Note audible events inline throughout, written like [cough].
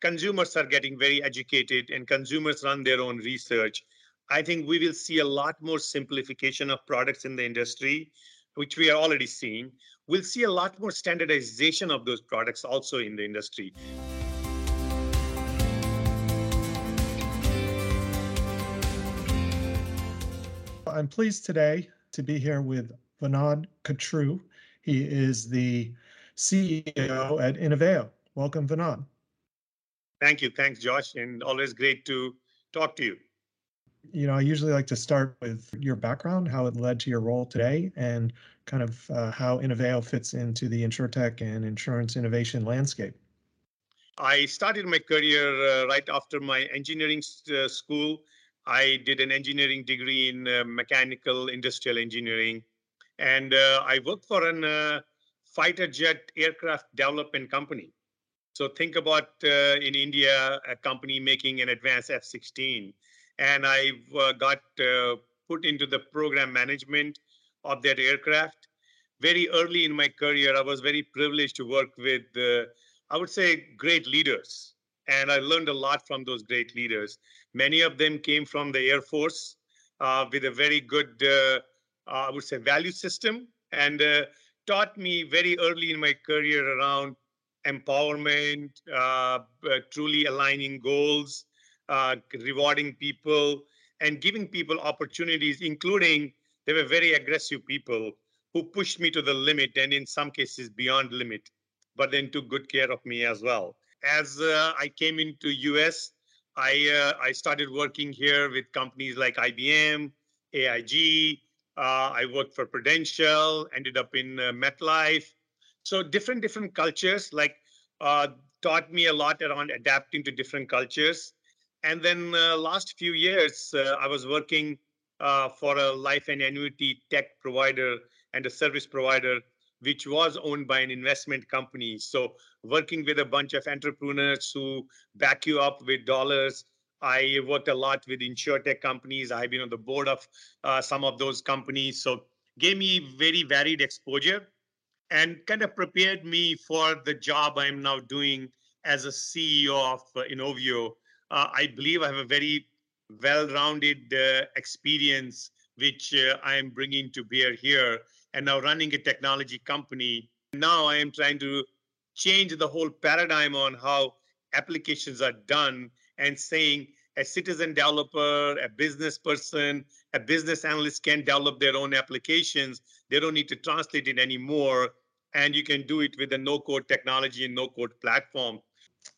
consumers are getting very educated and consumers run their own research, I think we will see a lot more simplification of products in the industry, which we are already seeing. We'll see a lot more standardization of those products also in the industry. I'm pleased today to be here with Vinod Kachroo. He is the CEO at Innoveo. Welcome, Vinod. Thank you. Thanks, Josh, and always great to talk to you. You know, I usually like to start with your background, how it led to your role today, and kind of uh, how Innoveo fits into the insurtech and insurance innovation landscape. I started my career uh, right after my engineering uh, school. I did an engineering degree in uh, mechanical industrial engineering, and uh, I worked for an uh, fighter jet aircraft development company. So think about uh, in India, a company making an advanced F-16, and I uh, got uh, put into the program management of that aircraft. Very early in my career, I was very privileged to work with, uh, I would say, great leaders, and I learned a lot from those great leaders. Many of them came from the Air Force uh, with a very good, uh, I would say, value system, and taught me very early in my career around empowerment, uh, uh, truly aligning goals, uh, rewarding people, and giving people opportunities, including they were very aggressive people who pushed me to the limit and in some cases beyond limit, but then took good care of me as well. As uh, I came into US, I, uh, I started working here with companies like IBM, AIG. Uh, I worked for Prudential, ended up in MetLife, so different different cultures like uh, taught me a lot around adapting to different cultures. And then uh, last few years, uh, I was working uh, for a life and annuity tech provider and a service provider, which was owned by an investment company. So working with a bunch of entrepreneurs who back you up with dollars. I worked a lot with insurtech companies. I've been on the board of uh, some of those companies. So gave me very varied exposure and kind of prepared me for the job I'm now doing as a CEO of uh, Innoveo. Uh, I believe I have a very well-rounded uh, experience which uh, I am bringing to bear here, and now running a technology company. Now I am trying to change the whole paradigm on how applications are done, and saying a citizen developer, a business person, a business analyst can develop their own applications. They don't need to translate it anymore. And you can do it with a no code technology and no code platform.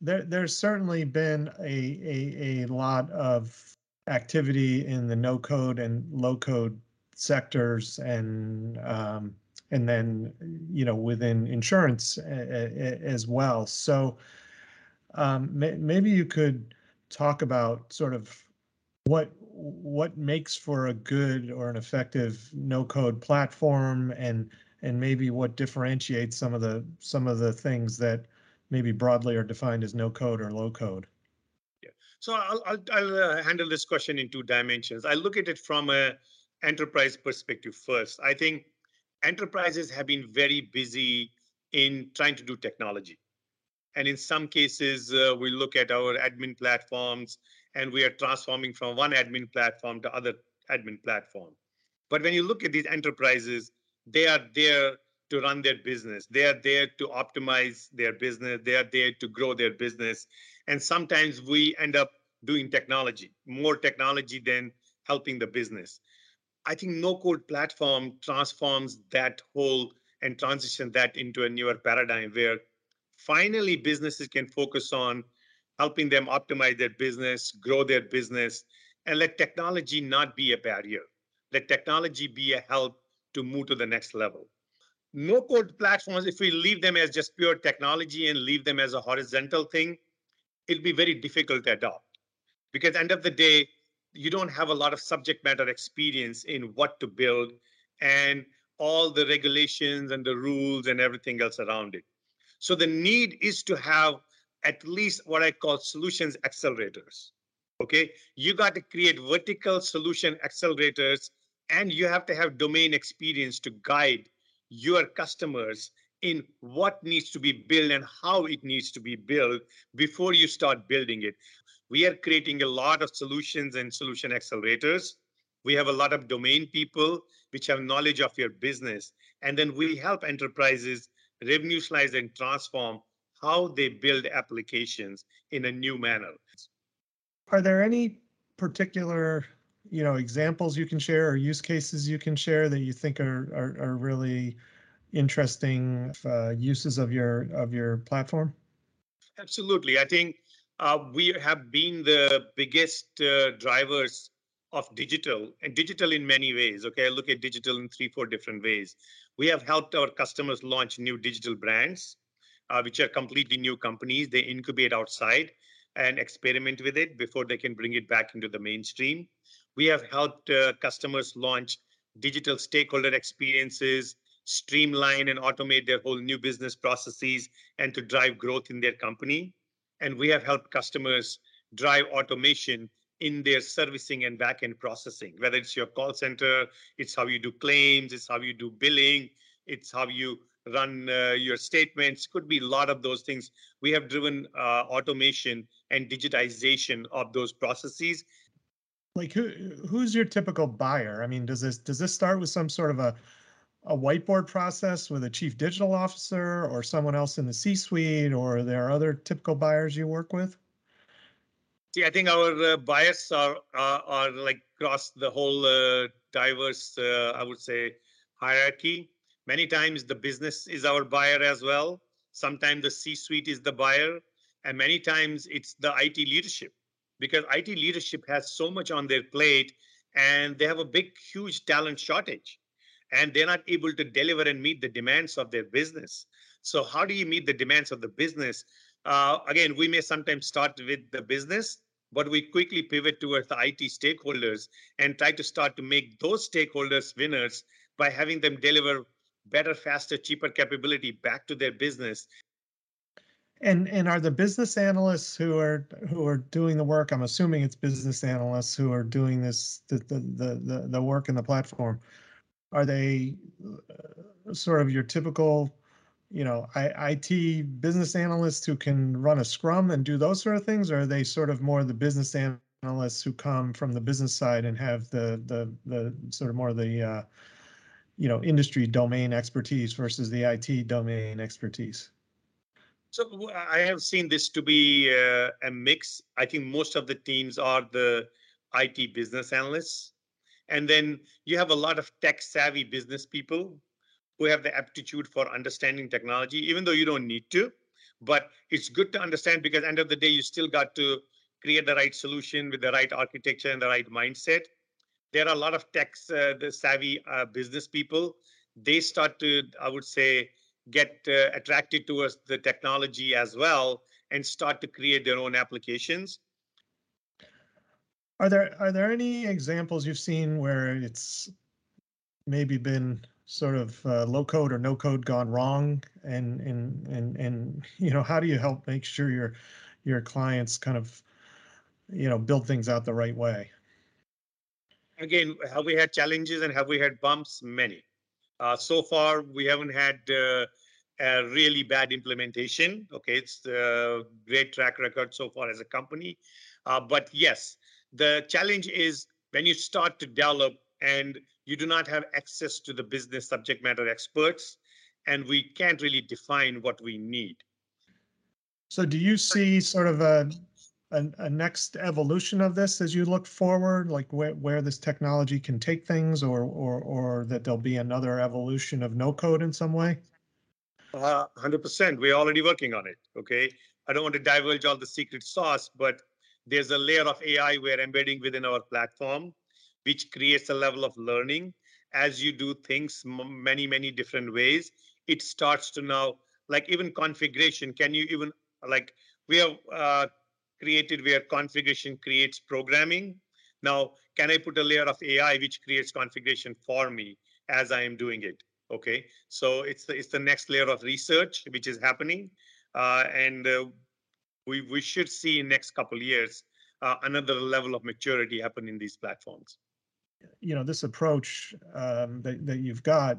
There, there's certainly been a, a, a lot of activity in the no code and low code sectors and um, and then you know within insurance as well so um, maybe you could talk about sort of what what makes for a good or an effective no code platform and and maybe what differentiates some of the some of the things that maybe broadly are defined as no code or low code yeah. So i'll i'll, I'll uh, handle this question in two dimensions. I look at it from a enterprise perspective first. I think enterprises have been very busy in trying to do technology and in some cases uh, we look at our admin platforms and we are transforming from one admin platform to other admin platform. But when you look at these enterprises, they are there to run their business. They are there to optimize their business. They are there to grow their business. And sometimes we end up doing technology, more technology than helping the business. I think no code platform transforms that whole and transition that into a newer paradigm where finally businesses can focus on helping them optimize their business, grow their business, and let technology not be a barrier. Let technology be a help to move to the next level. No code platforms, if we leave them as just pure technology and leave them as a horizontal thing, it'll be very difficult to adopt. Because end of the day, you don't have a lot of subject matter experience in what to build and all the regulations and the rules and everything else around it. So the need is to have at least what I call solutions accelerators. Okay, you got to create vertical solution accelerators, and you have to have domain experience to guide your customers in what needs to be built and how it needs to be built before you start building it. We are creating a lot of solutions and solution accelerators. We have a lot of domain people which have knowledge of your business. And then we help enterprises revolutionize and transform how they build applications in a new manner. Are there any particular you know examples you can share or use cases you can share that you think are are, are really interesting uh, uses of your of your platform? Absolutely, I think uh, we have been the biggest uh, drivers of digital and digital in many ways. Okay, I look at digital in three four different ways. We have helped our customers launch new digital brands, uh, which are completely new companies. They incubate outside and experiment with it before they can bring it back into the mainstream. We have helped uh, customers launch digital stakeholder experiences, streamline and automate their whole new business processes, and to drive growth in their company. And we have helped customers drive automation in their servicing and backend processing, whether it's your call center, it's how you do claims, it's how you do billing, it's how you run uh, your statements. Could be a lot of those things. We have driven uh, automation and digitization of those processes. Like who who's your typical buyer? I mean does this does this start with some sort of a a whiteboard process with a chief digital officer or someone else in the c suite or are there other typical buyers you work with see i think our uh, buyers are, are, are like across the whole uh, diverse uh, i would say hierarchy Many times the business is our buyer as well. Sometimes the C suite is the buyer. And many times it's the IT leadership because IT leadership has so much on their plate and they have a big, huge talent shortage and they're not able to deliver and meet the demands of their business. So, how do you meet the demands of the business? Uh, again, we may sometimes start with the business, but we quickly pivot towards the IT stakeholders and try to start to make those stakeholders winners by having them deliver better, faster, cheaper capability back to their business. And and are the business analysts who are who are doing the work? I'm assuming it's business analysts who are doing this the the the, the work in the platform. Are they uh, sort of your typical, you know, IT business analysts who can run a Scrum and do those sort of things, or are they sort of more the business analysts who come from the business side and have the the the sort of more the uh, you know industry domain expertise versus the IT domain expertise? So I have seen this to be uh, a mix. I think most of the teams are the IT business analysts, and then you have a lot of tech savvy business people who have the aptitude for understanding technology, even though you don't need to. But it's good to understand because end of the day, you still got to create the right solution with the right architecture and the right mindset there are a lot of tech uh, the savvy uh, business people. They start to, I would say, get uh, attracted towards the technology as well and start to create their own applications. Are there are there any examples you've seen where it's maybe been sort of uh, low code or no code gone wrong and and and and [laughs] you know how do you help make sure your your clients kind of you know build things out the right way again, have we had challenges and have we had bumps? Many. Uh, so far, we haven't had uh, a really bad implementation. Okay, it's a great track record so far as a company. Uh, but yes, the challenge is when you start to develop and you do not have access to the business subject matter experts, and we can't really define what we need. So, do you see sort of a a, a next evolution of this as you look forward, like where, where this technology can take things, or or or that there'll be another evolution of no code in some way? Uh, 100%. We're already working on it. Okay. I don't want to divulge all the secret sauce, but there's a layer of AI we're embedding within our platform, which creates a level of learning. As you do things many, many different ways, it starts to now, like even configuration, can you even, like, we have uh, created where configuration creates programming. Now, can I put a layer of AI which creates configuration for me as I am doing it? Okay, so it's the, it's the next layer of research which is happening, uh, and uh, we we should see in next couple years uh, another level of maturity happen in these platforms. You know, this approach um, that that you've got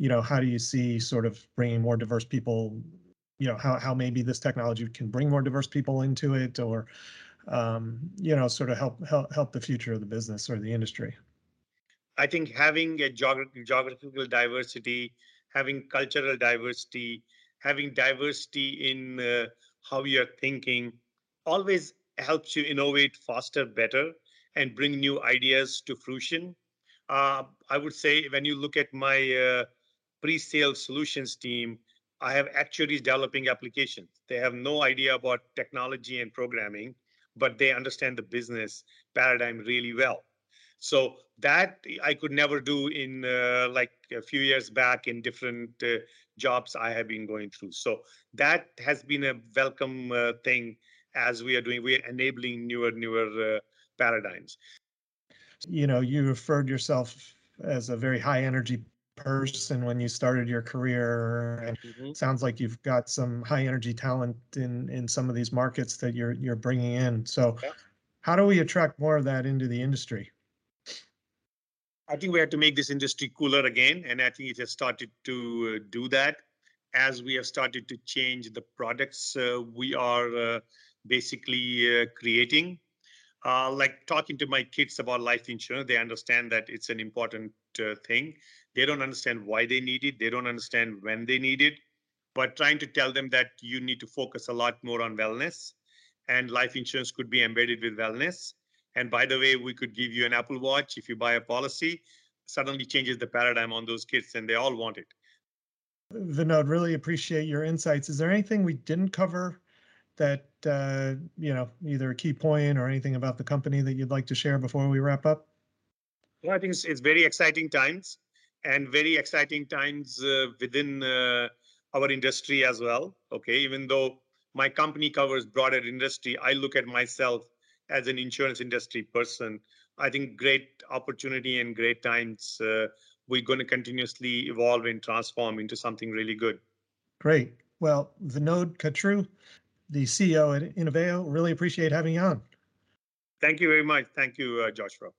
you know, how do you see sort of bringing more diverse people? You know, how how maybe this technology can bring more diverse people into it, or um, you know, sort of help help help the future of the business or the industry. I think having a geog- geographical diversity, having cultural diversity, having diversity in uh, how you're thinking always helps you innovate faster, better, and bring new ideas to fruition. Uh, I would say when you look at my uh, pre-sale solutions team, I have actuaries developing applications. They have no idea about technology and programming, but they understand the business paradigm really well. So that I could never do in uh, like a few years back in different uh, jobs I have been going through. So that has been a welcome uh, thing as we are doing. We are enabling newer, newer uh, paradigms. You know, you referred yourself as a very high energy person when you started your career and mm-hmm. sounds like you've got some high energy talent in in some of these markets that you're you're bringing in so yeah. how do we attract more of that into the industry I think we have to make this industry cooler again, and I think it has started to uh, do that as we have started to change the products uh, we are uh, basically uh, creating. Uh, like talking to my kids about life insurance, they understand that it's an important uh, thing. They don't understand why they need it. They don't understand when they need it. But trying to tell them that you need to focus a lot more on wellness, and life insurance could be embedded with wellness and by the way, we could give you an Apple Watch if you buy a policy, suddenly changes the paradigm on those kids and they all want it. Vinod, really appreciate your insights. Is there anything we didn't cover that, uh, you know, either a key point or anything about the company that you'd like to share before we wrap up? Well, I think it's, it's very exciting times and very exciting times uh, within uh, our industry as well. Okay, even though my company covers broader industry, I look at myself as an insurance industry person, I think great opportunity and great times. Uh, we're going to continuously evolve and transform into something really good. Great. Well, Vinod Kachroo, the CEO at Innoveo, really appreciate having you on. Thank you very much. Thank you, uh, Joshua.